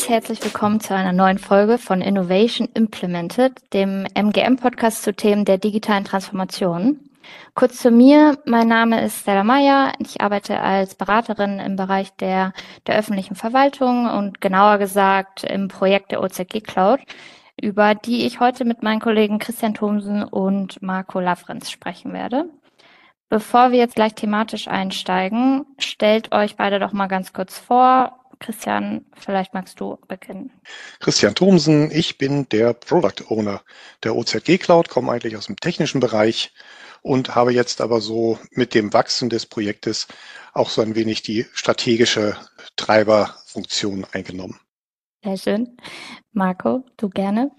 ganz herzlich willkommen zu einer neuen Folge von Innovation Implemented, dem MGM-Podcast zu Themen der digitalen Transformation. Kurz zu mir, mein Name ist Stella Meyer. Ich arbeite als Beraterin im Bereich der, der öffentlichen Verwaltung und genauer gesagt im Projekt der OZG Cloud, über die ich heute mit meinen Kollegen Christian Thomsen und Marco Lavrenz sprechen werde. Bevor wir jetzt gleich thematisch einsteigen, stellt euch beide doch mal ganz kurz vor. Christian, vielleicht magst du beginnen. Christian Thomsen, ich bin der Product Owner der OZG Cloud, komme eigentlich aus dem technischen Bereich und habe jetzt aber so mit dem Wachsen des Projektes auch so ein wenig die strategische Treiberfunktion eingenommen. Sehr schön. Marco, du gerne?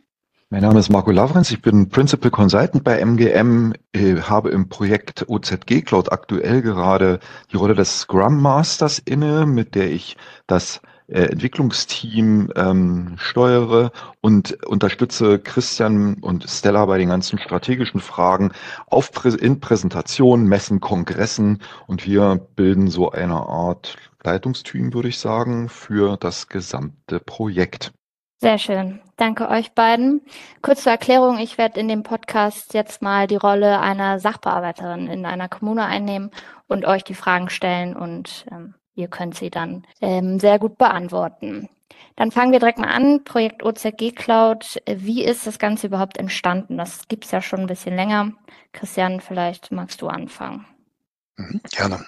Mein Name ist Marco Lavrenz, ich bin Principal Consultant bei MGM, habe im Projekt OZG Cloud aktuell gerade die Rolle des Scrum Masters inne, mit der ich das äh, Entwicklungsteam ähm, steuere und unterstütze Christian und Stella bei den ganzen strategischen Fragen auf Prä in Präsentationen, Messen, Kongressen und wir bilden so eine Art Leitungsteam, würde ich sagen, für das gesamte Projekt. Sehr schön. Danke euch beiden. Kurz zur Erklärung, ich werde in dem Podcast jetzt mal die Rolle einer Sachbearbeiterin in einer Kommune einnehmen und euch die Fragen stellen und ähm, Ihr könnt sie dann ähm, sehr gut beantworten. Dann fangen wir direkt mal an. Projekt OZG Cloud. Wie ist das Ganze überhaupt entstanden? Das gibt es ja schon ein bisschen länger. Christian, vielleicht magst du anfangen. Mhm, gerne.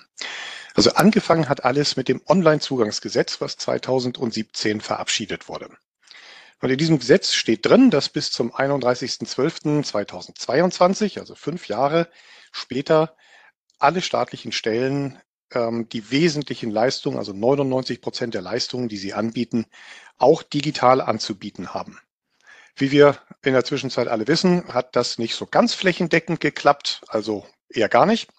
Also angefangen hat alles mit dem Online-Zugangsgesetz, was 2017 verabschiedet wurde. Und in diesem Gesetz steht drin, dass bis zum 31.12.2022, also fünf Jahre später, alle staatlichen Stellen ähm, die wesentlichen Leistungen, also 99 Prozent der Leistungen, die sie anbieten, auch digital anzubieten haben. Wie wir in der Zwischenzeit alle wissen, hat das nicht so ganz flächendeckend geklappt, also eher gar nicht.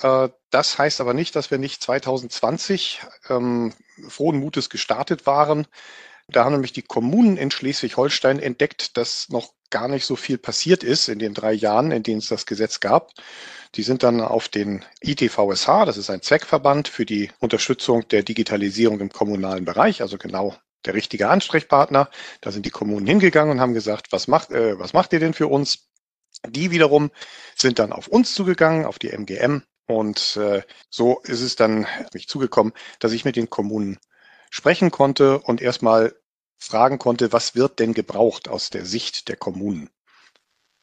Äh, das heißt aber nicht, dass wir nicht 2020 ähm, frohen Mutes gestartet waren. Da haben nämlich die Kommunen in Schleswig-Holstein entdeckt, dass noch gar nicht so viel passiert ist in den drei Jahren, in denen es das Gesetz gab. Die sind dann auf den ITVSH, das ist ein Zweckverband für die Unterstützung der Digitalisierung im kommunalen Bereich, also genau der richtige Ansprechpartner. Da sind die Kommunen hingegangen und haben gesagt, was macht, äh, was macht ihr denn für uns? Die wiederum sind dann auf uns zugegangen, auf die MGM. Und äh, so ist es dann mich zugekommen, dass ich mit den Kommunen sprechen konnte und erstmal fragen konnte, was wird denn gebraucht aus der Sicht der Kommunen?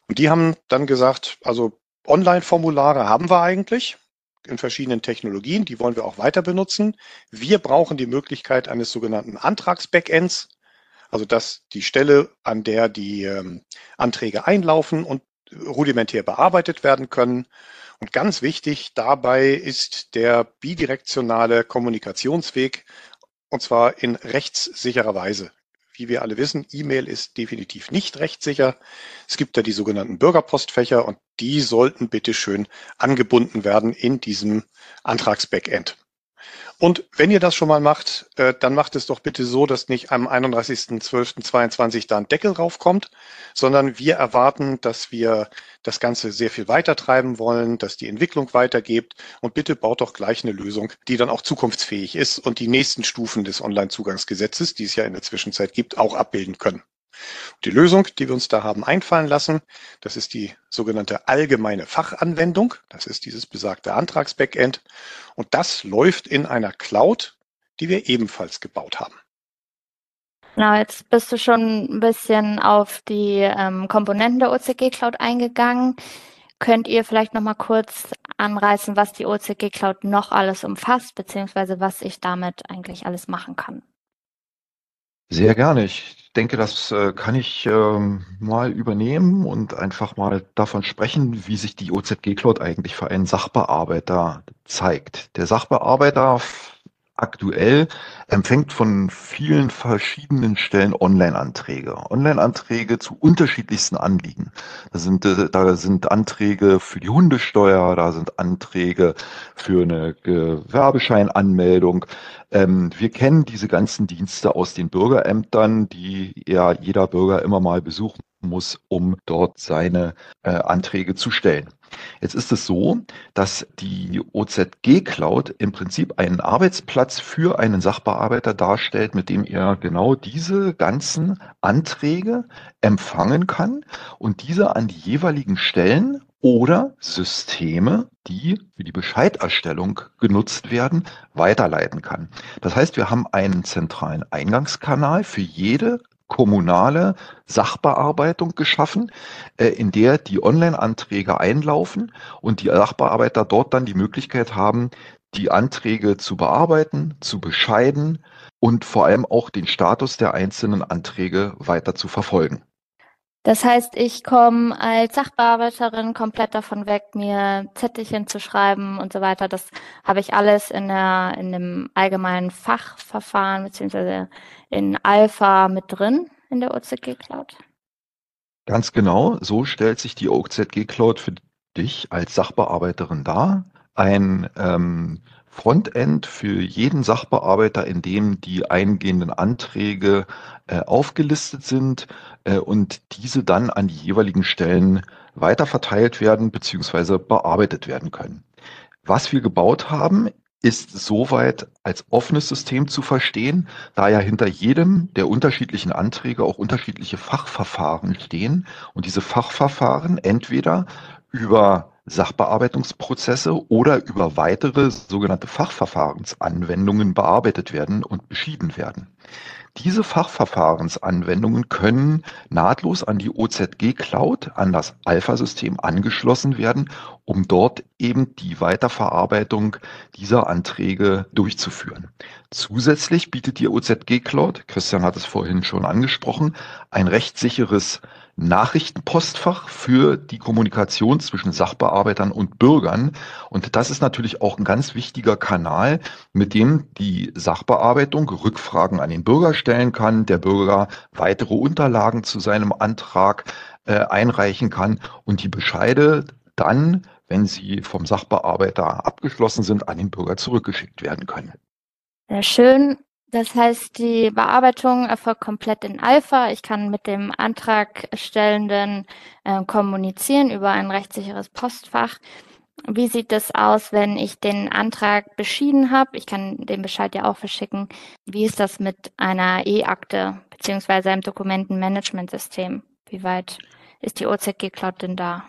Und die haben dann gesagt, also Online-Formulare haben wir eigentlich in verschiedenen Technologien, die wollen wir auch weiter benutzen. Wir brauchen die Möglichkeit eines sogenannten Antrags-Backends, also dass die Stelle, an der die ähm, Anträge einlaufen und rudimentär bearbeitet werden können. Und ganz wichtig dabei ist der bidirektionale Kommunikationsweg, und zwar in rechtssicherer Weise. Wie wir alle wissen, E-Mail ist definitiv nicht rechtssicher. Es gibt da die sogenannten Bürgerpostfächer und die sollten bitte schön angebunden werden in diesem Antragsbackend. Und wenn ihr das schon mal macht, äh, dann macht es doch bitte so, dass nicht am 31.12.22 da ein Deckel raufkommt, sondern wir erwarten, dass wir das Ganze sehr viel weiter treiben wollen, dass die Entwicklung weitergeht und bitte baut doch gleich eine Lösung, die dann auch zukunftsfähig ist und die nächsten Stufen des Onlinezugangsgesetzes, die es ja in der Zwischenzeit gibt, auch abbilden können. Die Lösung, die wir uns da haben einfallen lassen, das ist die sogenannte allgemeine Fachanwendung. Das ist dieses besagte Antragsbackend. Und das läuft in einer Cloud, die wir ebenfalls gebaut haben. Genau, jetzt bist du schon ein bisschen auf die ähm, Komponenten der OCG Cloud eingegangen. Könnt ihr vielleicht noch mal kurz anreißen, was die OCG Cloud noch alles umfasst, beziehungsweise was ich damit eigentlich alles machen kann? Sehr gerne. Ich denke, das äh, kann ich ähm, mal übernehmen und einfach mal davon sprechen, wie sich die OZG Cloud eigentlich für einen Sachbearbeiter zeigt. Der Sachbearbeiter aktuell empfängt von vielen verschiedenen Stellen Online-Anträge. Online-Anträge zu unterschiedlichsten Anliegen. Da sind, äh, da sind Anträge für die Hundesteuer, da sind Anträge für eine Gewerbescheinanmeldung. Ähm, wir kennen diese ganzen Dienste aus den Bürgerämtern, die ja jeder Bürger immer mal besuchen muss, um dort seine äh, Anträge zu stellen. Jetzt ist es so, dass die OZG Cloud im Prinzip einen Arbeitsplatz für einen Sachbearbeiter darstellt, mit dem er genau diese ganzen Anträge empfangen kann und diese an die jeweiligen Stellen oder Systeme, die für die Bescheiderstellung genutzt werden, weiterleiten kann. Das heißt, wir haben einen zentralen Eingangskanal für jede kommunale Sachbearbeitung geschaffen, äh, in der die Online-Anträge einlaufen und die Sachbearbeiter dort dann die Möglichkeit haben, die Anträge zu bearbeiten, zu bescheiden und vor allem auch den Status der einzelnen Anträge weiter zu verfolgen. Das heißt, ich komme als Sachbearbeiterin komplett davon weg, mir Zettelchen zu schreiben und so weiter. Das habe ich alles in der in dem allgemeinen Fachverfahren beziehungsweise in Alpha mit drin in der OZG Cloud. Ganz genau, so stellt sich die OZG Cloud für dich als Sachbearbeiterin dar. Ein ähm, Frontend für jeden Sachbearbeiter, in dem die eingehenden Anträge äh, aufgelistet sind äh, und diese dann an die jeweiligen Stellen weiterverteilt werden bzw. bearbeitet werden können. Was wir gebaut haben, ist soweit als offenes System zu verstehen, da ja hinter jedem der unterschiedlichen Anträge auch unterschiedliche Fachverfahren stehen und diese Fachverfahren entweder über Sachbearbeitungsprozesse oder über weitere sogenannte Fachverfahrensanwendungen bearbeitet werden und beschieden werden. Diese Fachverfahrensanwendungen können nahtlos an die OZG Cloud, an das Alpha-System angeschlossen werden, um dort eben die Weiterverarbeitung dieser Anträge durchzuführen. Zusätzlich bietet die OZG Cloud, Christian hat es vorhin schon angesprochen, ein rechtssicheres Nachrichtenpostfach für die Kommunikation zwischen Sachbearbeitern und Bürgern. Und das ist natürlich auch ein ganz wichtiger Kanal, mit dem die Sachbearbeitung Rückfragen an den Bürger stellen kann, der Bürger weitere Unterlagen zu seinem Antrag äh, einreichen kann und die Bescheide dann, wenn sie vom Sachbearbeiter abgeschlossen sind, an den Bürger zurückgeschickt werden können. Sehr schön. Das heißt, die Bearbeitung erfolgt komplett in Alpha. Ich kann mit dem Antragstellenden äh, kommunizieren über ein rechtssicheres Postfach. Wie sieht es aus, wenn ich den Antrag beschieden habe? Ich kann den Bescheid ja auch verschicken. Wie ist das mit einer E-Akte beziehungsweise einem Dokumentenmanagementsystem? Wie weit ist die OZG Cloud denn da?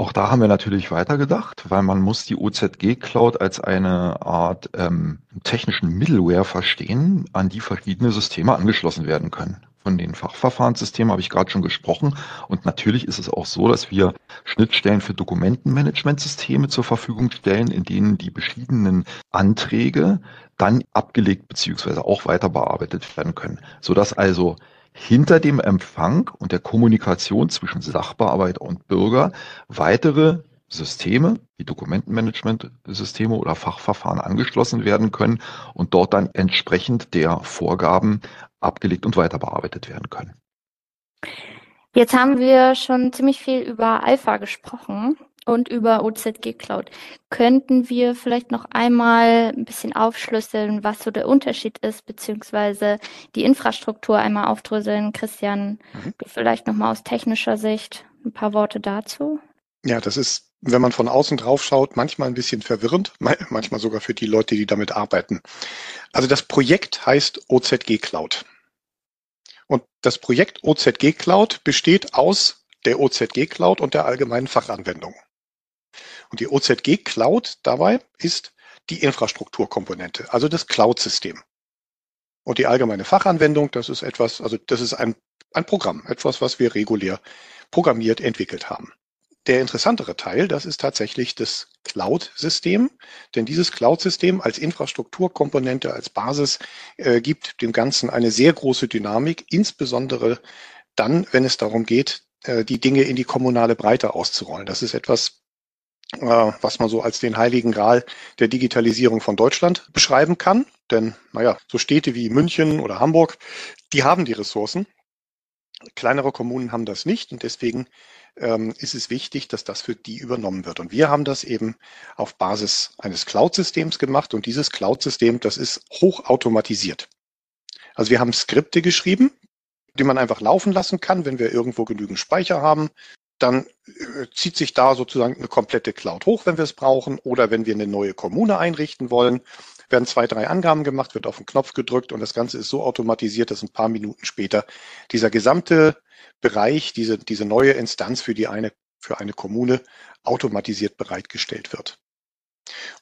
Auch da haben wir natürlich weitergedacht, weil man muss die OZG Cloud als eine Art ähm, technischen Middleware verstehen, an die verschiedene Systeme angeschlossen werden können. Von den Fachverfahrenssystemen habe ich gerade schon gesprochen. Und natürlich ist es auch so, dass wir Schnittstellen für Dokumentenmanagementsysteme zur Verfügung stellen, in denen die beschiedenen Anträge dann abgelegt bzw. auch weiter bearbeitet werden können, sodass also hinter dem Empfang und der Kommunikation zwischen Sachbearbeiter und Bürger weitere Systeme, wie Dokumentenmanagementsysteme oder Fachverfahren angeschlossen werden können und dort dann entsprechend der Vorgaben abgelegt und weiter bearbeitet werden können. Jetzt haben wir schon ziemlich viel über Alpha gesprochen und über OZG Cloud. Könnten wir vielleicht noch einmal ein bisschen aufschlüsseln, was so der Unterschied ist, beziehungsweise die Infrastruktur einmal aufdröseln? Christian, mhm. vielleicht nochmal aus technischer Sicht ein paar Worte dazu. Ja, das ist, wenn man von außen drauf schaut, manchmal ein bisschen verwirrend, manchmal sogar für die Leute, die damit arbeiten. Also das Projekt heißt OZG Cloud. Und das Projekt OZG Cloud besteht aus der OZG Cloud und der allgemeinen Fachanwendung. Und die OZG Cloud dabei ist die Infrastrukturkomponente, also das Cloud-System. Und die allgemeine Fachanwendung, das ist etwas, also das ist ein, ein Programm, etwas, was wir regulär programmiert entwickelt haben. Der interessantere Teil, das ist tatsächlich das Cloud-System, denn dieses Cloud-System als Infrastrukturkomponente, als Basis äh, gibt dem Ganzen eine sehr große Dynamik, insbesondere dann, wenn es darum geht, äh, die Dinge in die kommunale Breite auszurollen. Das ist etwas, was man so als den heiligen Gral der Digitalisierung von Deutschland beschreiben kann. Denn, naja, so Städte wie München oder Hamburg, die haben die Ressourcen. Kleinere Kommunen haben das nicht und deswegen ähm, ist es wichtig, dass das für die übernommen wird. Und wir haben das eben auf Basis eines Cloud-Systems gemacht und dieses Cloud-System, das ist hochautomatisiert. Also wir haben Skripte geschrieben, die man einfach laufen lassen kann, wenn wir irgendwo genügend Speicher haben. Dann äh, zieht sich da sozusagen eine komplette Cloud hoch, wenn wir es brauchen. Oder wenn wir eine neue Kommune einrichten wollen, werden zwei, drei Angaben gemacht, wird auf den Knopf gedrückt und das Ganze ist so automatisiert, dass ein paar Minuten später dieser gesamte Bereich, diese, diese neue Instanz für die eine, für eine Kommune automatisiert bereitgestellt wird.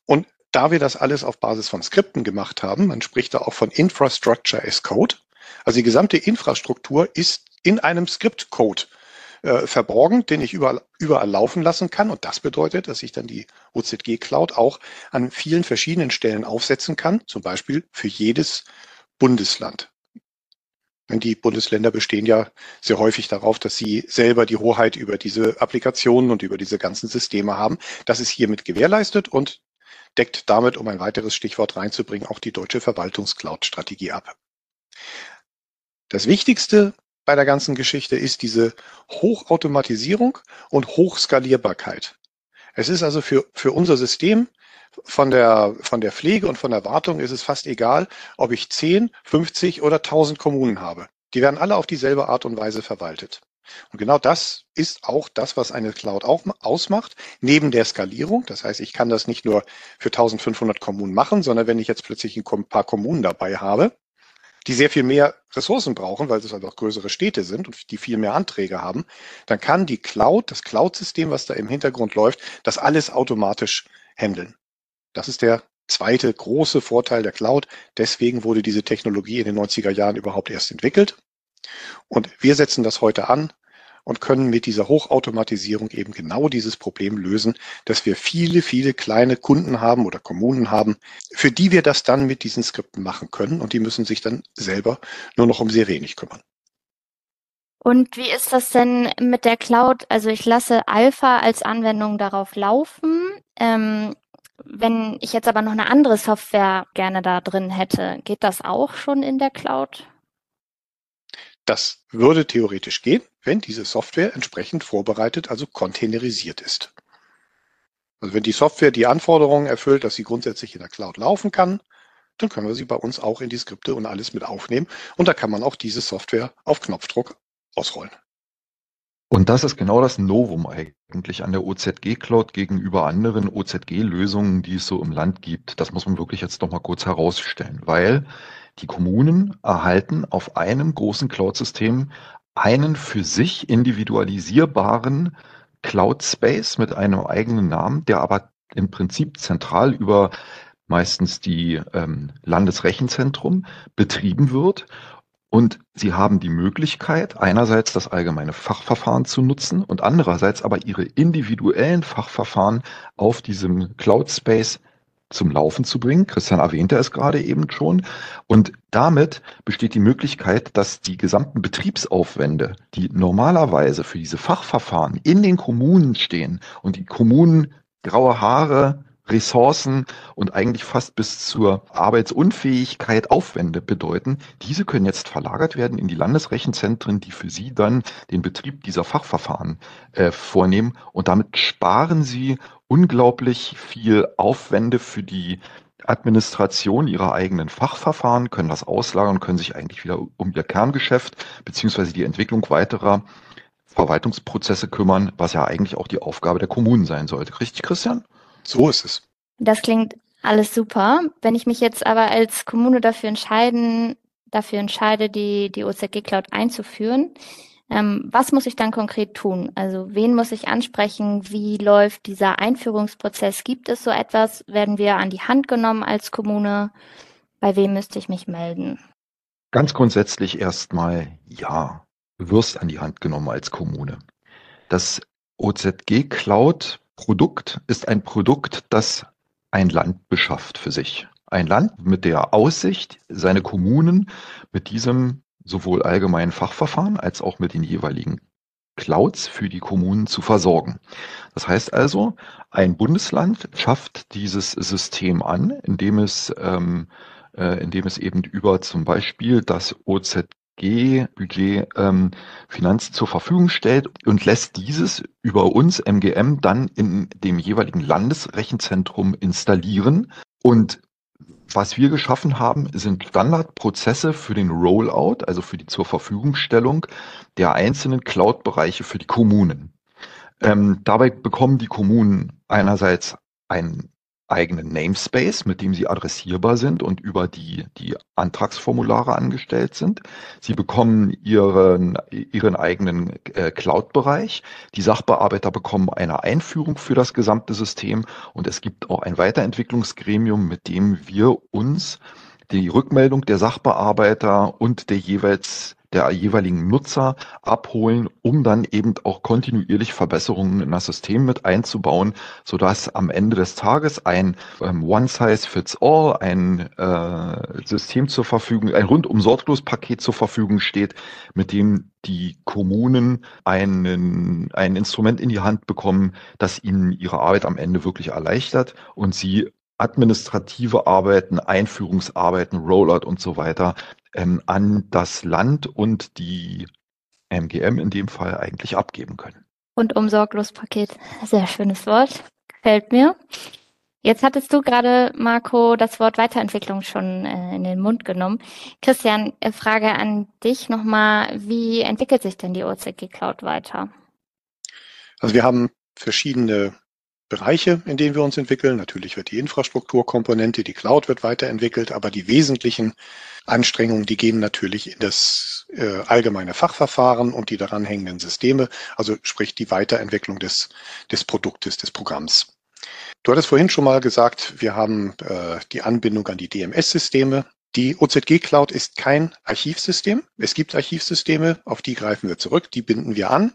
Und da wir das alles auf Basis von Skripten gemacht haben, man spricht da auch von Infrastructure as Code. Also die gesamte Infrastruktur ist in einem Skriptcode äh, verborgen, den ich überall, überall laufen lassen kann. Und das bedeutet, dass ich dann die OZG Cloud auch an vielen verschiedenen Stellen aufsetzen kann, zum Beispiel für jedes Bundesland. Die Bundesländer bestehen ja sehr häufig darauf, dass sie selber die Hoheit über diese Applikationen und über diese ganzen Systeme haben. Das ist hiermit gewährleistet und deckt damit, um ein weiteres Stichwort reinzubringen, auch die deutsche Verwaltungscloud-Strategie ab. Das Wichtigste bei der ganzen Geschichte ist diese Hochautomatisierung und Hochskalierbarkeit. Es ist also für, für unser System von der, von der Pflege und von der Wartung ist es fast egal, ob ich 10, 50 oder 1000 Kommunen habe. Die werden alle auf dieselbe Art und Weise verwaltet. Und genau das ist auch das, was eine Cloud auch ausmacht, neben der Skalierung. Das heißt, ich kann das nicht nur für 1500 Kommunen machen, sondern wenn ich jetzt plötzlich ein paar Kommunen dabei habe, die sehr viel mehr Ressourcen brauchen, weil es halt auch größere Städte sind und die viel mehr Anträge haben, dann kann die Cloud, das Cloud-System, was da im Hintergrund läuft, das alles automatisch handeln. Das ist der zweite große Vorteil der Cloud. Deswegen wurde diese Technologie in den 90er Jahren überhaupt erst entwickelt. Und wir setzen das heute an und können mit dieser Hochautomatisierung eben genau dieses Problem lösen, dass wir viele, viele kleine Kunden haben oder Kommunen haben, für die wir das dann mit diesen Skripten machen können und die müssen sich dann selber nur noch um sehr wenig kümmern. Und wie ist das denn mit der Cloud? Also ich lasse Alpha als Anwendung darauf laufen. Ähm, wenn ich jetzt aber noch eine andere Software gerne da drin hätte, geht das auch schon in der Cloud? Das würde theoretisch gehen, wenn diese Software entsprechend vorbereitet, also containerisiert ist. Also wenn die Software die Anforderungen erfüllt, dass sie grundsätzlich in der Cloud laufen kann, dann können wir sie bei uns auch in die Skripte und alles mit aufnehmen. Und da kann man auch diese Software auf Knopfdruck ausrollen. Und das ist genau das Novum eigentlich an der OZG Cloud gegenüber anderen OZG-Lösungen, die es so im Land gibt. Das muss man wirklich jetzt noch mal kurz herausstellen, weil die Kommunen erhalten auf einem großen Cloud-System einen für sich individualisierbaren Cloud-Space mit einem eigenen Namen, der aber im Prinzip zentral über meistens die ähm, Landesrechenzentrum betrieben wird. Und sie haben die Möglichkeit, einerseits das allgemeine Fachverfahren zu nutzen und andererseits aber ihre individuellen Fachverfahren auf diesem Cloud Space zum Laufen zu bringen. Christian erwähnte es gerade eben schon. Und damit besteht die Möglichkeit, dass die gesamten Betriebsaufwände, die normalerweise für diese Fachverfahren in den Kommunen stehen und die Kommunen graue Haare, Ressourcen und eigentlich fast bis zur Arbeitsunfähigkeit Aufwände bedeuten, diese können jetzt verlagert werden in die Landesrechenzentren, die für sie dann den Betrieb dieser Fachverfahren äh, vornehmen. Und damit sparen sie unglaublich viel Aufwände für die Administration ihrer eigenen Fachverfahren, können das auslagern, können sich eigentlich wieder um ihr Kerngeschäft beziehungsweise die Entwicklung weiterer Verwaltungsprozesse kümmern, was ja eigentlich auch die Aufgabe der Kommunen sein sollte. Richtig, Christian? So ist es. Das klingt alles super. Wenn ich mich jetzt aber als Kommune dafür entscheiden, dafür entscheide, die, die OZG Cloud einzuführen, ähm, was muss ich dann konkret tun? Also wen muss ich ansprechen? Wie läuft dieser Einführungsprozess? Gibt es so etwas? Werden wir an die Hand genommen als Kommune? Bei wem müsste ich mich melden? Ganz grundsätzlich erstmal ja, du wirst an die Hand genommen als Kommune. Das OZG Cloud Produkt ist ein Produkt, das ein Land beschafft für sich. Ein Land mit der Aussicht, seine Kommunen mit diesem sowohl allgemeinen Fachverfahren als auch mit den jeweiligen Clouds für die Kommunen zu versorgen. Das heißt also, ein Bundesland schafft dieses System an, indem es, ähm, äh, indem es eben über zum Beispiel das OZG-Budget ähm, Finanzen zur Verfügung stellt und lässt dieses über uns MGM dann in dem jeweiligen Landesrechenzentrum installieren und was wir geschaffen haben, sind Standardprozesse für den Rollout, also für die zur Verfügungstellung der einzelnen Cloud-Bereiche für die Kommunen. Ähm, dabei bekommen die Kommunen einerseits ein eigenen Namespace, mit dem sie adressierbar sind und über die, die Antragsformulare angestellt sind. Sie bekommen ihren, ihren eigenen äh, Cloud-Bereich. Die Sachbearbeiter bekommen eine Einführung für das gesamte System und es gibt auch ein Weiterentwicklungsgremium, mit dem wir uns die Rückmeldung der Sachbearbeiter und der jeweils der jeweiligen Nutzer abholen, um dann eben auch kontinuierlich Verbesserungen in das System mit einzubauen, sodass am Ende des Tages ein ähm, One-Size-Fits-All, ein äh, System zur Verfügung, ein rundum sorglos Paket zur Verfügung steht, mit dem die Kommunen einen, ein Instrument in die Hand bekommen, das ihnen ihre Arbeit am Ende wirklich erleichtert und sie administrative Arbeiten, Einführungsarbeiten, Rollout und so weiter ähm, an das Land und die MGM in dem Fall eigentlich abgeben können. Und um Sorglos-Paket, sehr schönes Wort, gefällt mir. Jetzt hattest du gerade, Marco, das Wort Weiterentwicklung schon äh, in den Mund genommen. Christian, äh, Frage an dich nochmal. Wie entwickelt sich denn die OZG Cloud weiter? Also wir haben verschiedene Bereiche, in denen wir uns entwickeln. Natürlich wird die Infrastrukturkomponente, die Cloud wird weiterentwickelt, aber die wesentlichen Anstrengungen, die gehen natürlich in das äh, allgemeine Fachverfahren und die daran hängenden Systeme, also sprich die Weiterentwicklung des, des Produktes, des Programms. Du hattest vorhin schon mal gesagt, wir haben äh, die Anbindung an die DMS-Systeme. Die OZG Cloud ist kein Archivsystem. Es gibt Archivsysteme, auf die greifen wir zurück, die binden wir an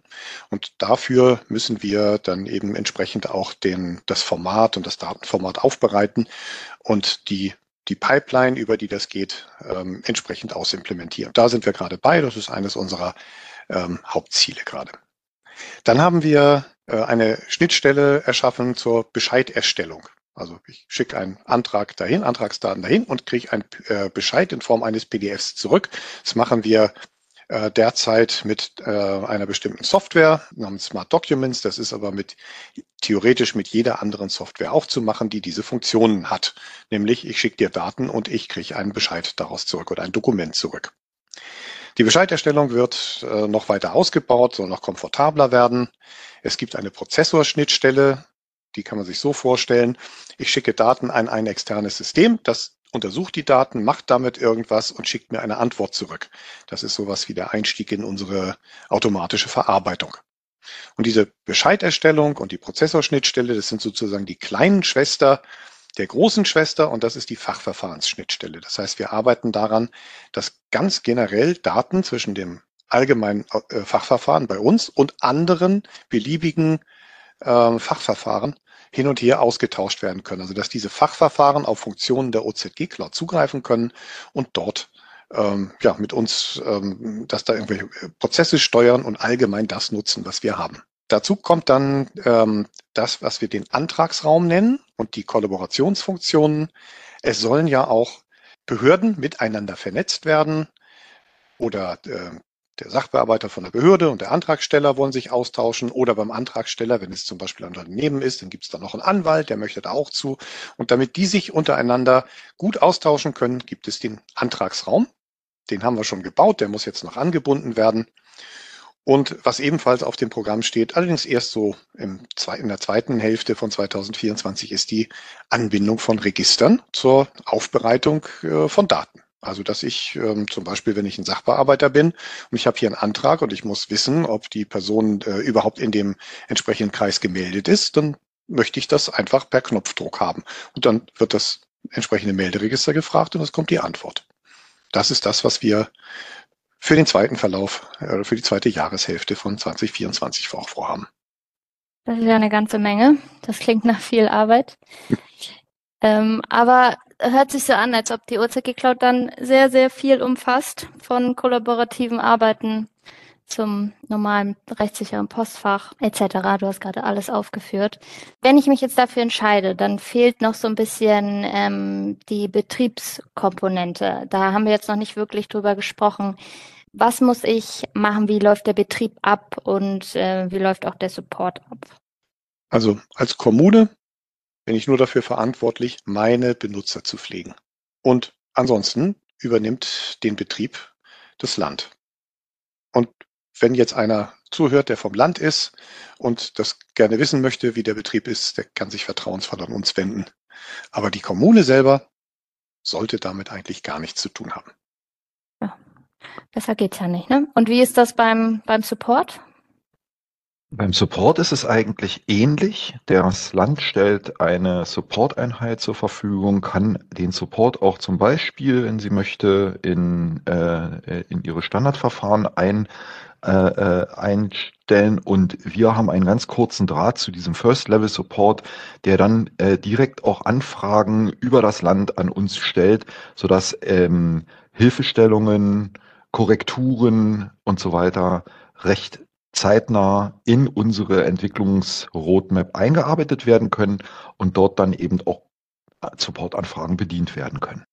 und dafür müssen wir dann eben entsprechend auch den, das Format und das Datenformat aufbereiten und die die Pipeline, über die das geht, ähm, entsprechend ausimplementieren. Da sind wir gerade bei. Das ist eines unserer ähm, Hauptziele gerade. Dann haben wir äh, eine Schnittstelle erschaffen zur Bescheiderstellung. Also ich schicke einen Antrag dahin, Antragsdaten dahin und kriege einen äh, Bescheid in Form eines PDFs zurück. Das machen wir äh, derzeit mit äh, einer bestimmten Software namens Smart Documents. Das ist aber mit theoretisch mit jeder anderen Software auch zu machen, die diese Funktionen hat. Nämlich ich schicke dir Daten und ich kriege einen Bescheid daraus zurück oder ein Dokument zurück. Die Bescheiderstellung wird äh, noch weiter ausgebaut, soll noch komfortabler werden. Es gibt eine Prozessorschnittstelle, die kann man sich so vorstellen. Ich schicke Daten an ein externes System, das untersucht die Daten, macht damit irgendwas und schickt mir eine Antwort zurück. Das ist sowas wie der Einstieg in unsere automatische Verarbeitung. Und diese Bescheiderstellung und die Prozessorschnittstelle, das sind sozusagen die kleinen Schwester der großen Schwester und das ist die Fachverfahrensschnittstelle. Das heißt, wir arbeiten daran, dass ganz generell Daten zwischen dem allgemeinen äh, Fachverfahren bei uns und anderen beliebigen äh, Fachverfahren hin und her ausgetauscht werden können. Also dass diese Fachverfahren auf Funktionen der OZG Cloud zugreifen können und dort ähm, ja, mit uns, ähm, dass da irgendwelche Prozesse steuern und allgemein das nutzen, was wir haben. Dazu kommt dann ähm, das, was wir den Antragsraum nennen und die Kollaborationsfunktionen. Es sollen ja auch Behörden miteinander vernetzt werden oder äh, der Sachbearbeiter von der Behörde und der Antragsteller wollen sich austauschen oder beim Antragsteller, wenn es zum Beispiel ein Unternehmen ist, dann gibt es da noch einen Anwalt, der möchte da auch zu. Und damit die sich untereinander gut austauschen können, gibt es den Antragsraum. Den haben wir schon gebaut, der muss jetzt noch angebunden werden. Und was ebenfalls auf dem Programm steht, allerdings erst so im, in der zweiten Hälfte von 2024, ist die Anbindung von Registern zur Aufbereitung äh, von Daten. Also dass ich ähm, zum Beispiel, wenn ich ein Sachbearbeiter bin und ich habe hier einen Antrag und ich muss wissen, ob die Person äh, überhaupt in dem entsprechenden Kreis gemeldet ist, dann möchte ich das einfach per Knopfdruck haben. Und dann wird das entsprechende Melderegister gefragt und es kommt die Antwort. Das ist das, was wir für den zweiten Verlauf, äh, für die zweite Jahreshälfte von 2024 vorhaben. Das ist ja eine ganze Menge. Das klingt nach viel Arbeit. ähm, aber hört sich so an, als ob die OZG Cloud dann sehr, sehr viel umfasst, von kollaborativen Arbeiten zum normalen rechtssicheren Postfach etc. Du hast gerade alles aufgeführt. Wenn ich mich jetzt dafür entscheide, dann fehlt noch so ein bisschen ähm, die Betriebskomponente. Da haben wir jetzt noch nicht wirklich drüber gesprochen. Was muss ich machen? Wie läuft der Betrieb ab und äh, wie läuft auch der Support ab? Also als Kommune bin ich nur dafür verantwortlich, meine Benutzer zu pflegen. Und ansonsten übernimmt den Betrieb das Land. Und wenn jetzt einer zuhört, der vom Land ist und das gerne wissen möchte, wie der Betrieb ist, der kann sich vertrauensvoll an uns wenden. Aber die Kommune selber sollte damit eigentlich gar nichts zu tun haben. Ja, besser geht's ja nicht, ne? Und wie ist das beim, beim Support? Beim Support ist es eigentlich ähnlich. Das Land stellt eine Support-Einheit zur Verfügung, kann den Support auch zum Beispiel, wenn sie möchte, in, äh, in ihre Standardverfahren ein, äh, äh, einstellen. Und wir haben einen ganz kurzen Draht zu diesem First-Level-Support, der dann äh, direkt auch Anfragen über das Land an uns stellt, sodass ähm, Hilfestellungen, Korrekturen und so weiter recht zeitnah in unsere Entwicklungsroadmap eingearbeitet werden können und dort dann eben auch Supportanfragen bedient werden können.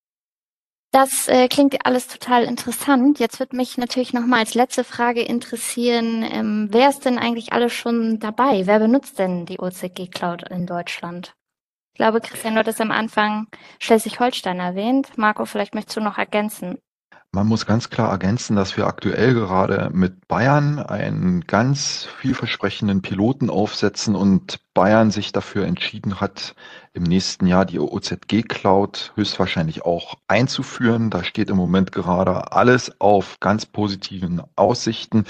Das äh, klingt alles total interessant. Jetzt wird mich natürlich noch mal als letzte Frage interessieren, ähm, wer ist denn eigentlich alles schon dabei? Wer benutzt denn die OCG Cloud in Deutschland? Ich glaube, Christian, du hattest am Anfang Schleswig-Holstein erwähnt. Marco, vielleicht möchtest du noch ergänzen. Man muss ganz klar ergänzen, dass wir aktuell gerade mit Bayern einen ganz vielversprechenden Piloten aufsetzen und Bayern sich dafür entschieden hat, im nächsten Jahr die OZG Cloud höchstwahrscheinlich auch einzuführen. Da steht im Moment gerade alles auf ganz positiven Aussichten.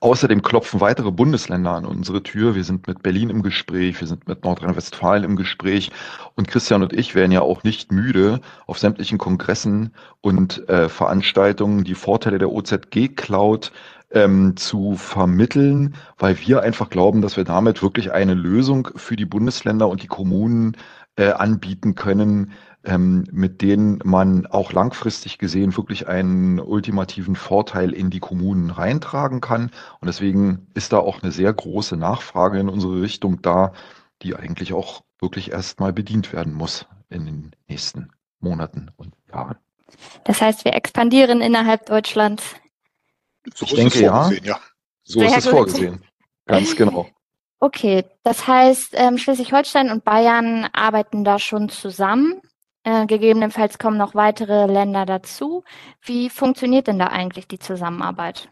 Außerdem klopfen weitere Bundesländer an unsere Tür. Wir sind mit Berlin im Gespräch, wir sind mit Nordrhein-Westfalen im Gespräch und Christian und ich werden ja auch nicht müde, auf sämtlichen Kongressen und äh, Veranstaltungen die Vorteile der OZG Cloud ähm, zu vermitteln, weil wir einfach glauben, dass wir damit wirklich eine Lösung für die Bundesländer und die Kommunen äh, anbieten können, ähm, mit denen man auch langfristig gesehen wirklich einen ultimativen Vorteil in die Kommunen reintragen kann. Und deswegen ist da auch eine sehr große Nachfrage in unsere Richtung da, die eigentlich auch wirklich erstmal bedient werden muss in den nächsten Monaten und Jahren. Das heißt, wir expandieren innerhalb Deutschlands so ich denke ja. ja. So Sehr ist es vorgesehen. Ganz genau. Okay, das heißt, ähm, Schleswig-Holstein und Bayern arbeiten da schon zusammen. Äh, gegebenenfalls kommen noch weitere Länder dazu. Wie funktioniert denn da eigentlich die Zusammenarbeit?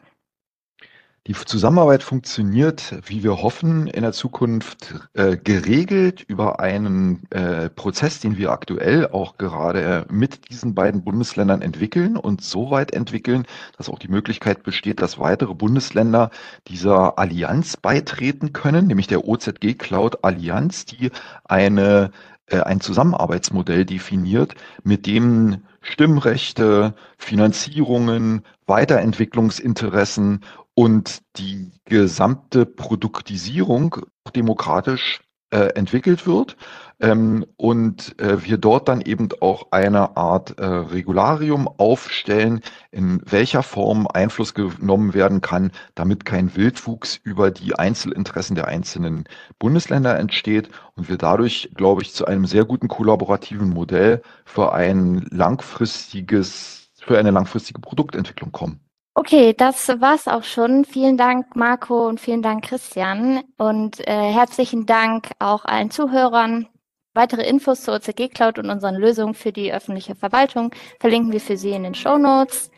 Die Zusammenarbeit funktioniert, wie wir hoffen, in der Zukunft äh, geregelt über einen äh, Prozess, den wir aktuell auch gerade mit diesen beiden Bundesländern entwickeln und so weit entwickeln, dass auch die Möglichkeit besteht, dass weitere Bundesländer dieser Allianz beitreten können, nämlich der OZG Cloud Allianz, die eine äh, ein Zusammenarbeitsmodell definiert, mit dem Stimmrechte, Finanzierungen, Weiterentwicklungsinteressen und die gesamte Produktisierung demokratisch äh, entwickelt wird ähm, und äh, wir dort dann eben auch eine Art äh, Regularium aufstellen, in welcher Form Einfluss genommen werden kann, damit kein Wildwuchs über die Einzelinteressen der einzelnen Bundesländer entsteht und wir dadurch, glaube ich, zu einem sehr guten kollaborativen Modell für ein langfristiges, für eine langfristige Produktentwicklung kommen. Okay, das war's auch schon. Vielen Dank, Marco, und vielen Dank, Christian. Und äh, herzlichen Dank auch allen Zuhörern. Weitere Infos zur OCG Cloud und unseren Lösungen für die öffentliche Verwaltung verlinken wir für Sie in den Show Notes.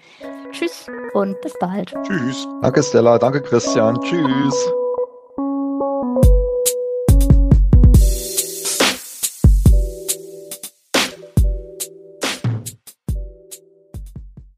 Tschüss und bis bald. Tschüss. Danke, Stella. Danke, Christian. Tschüss.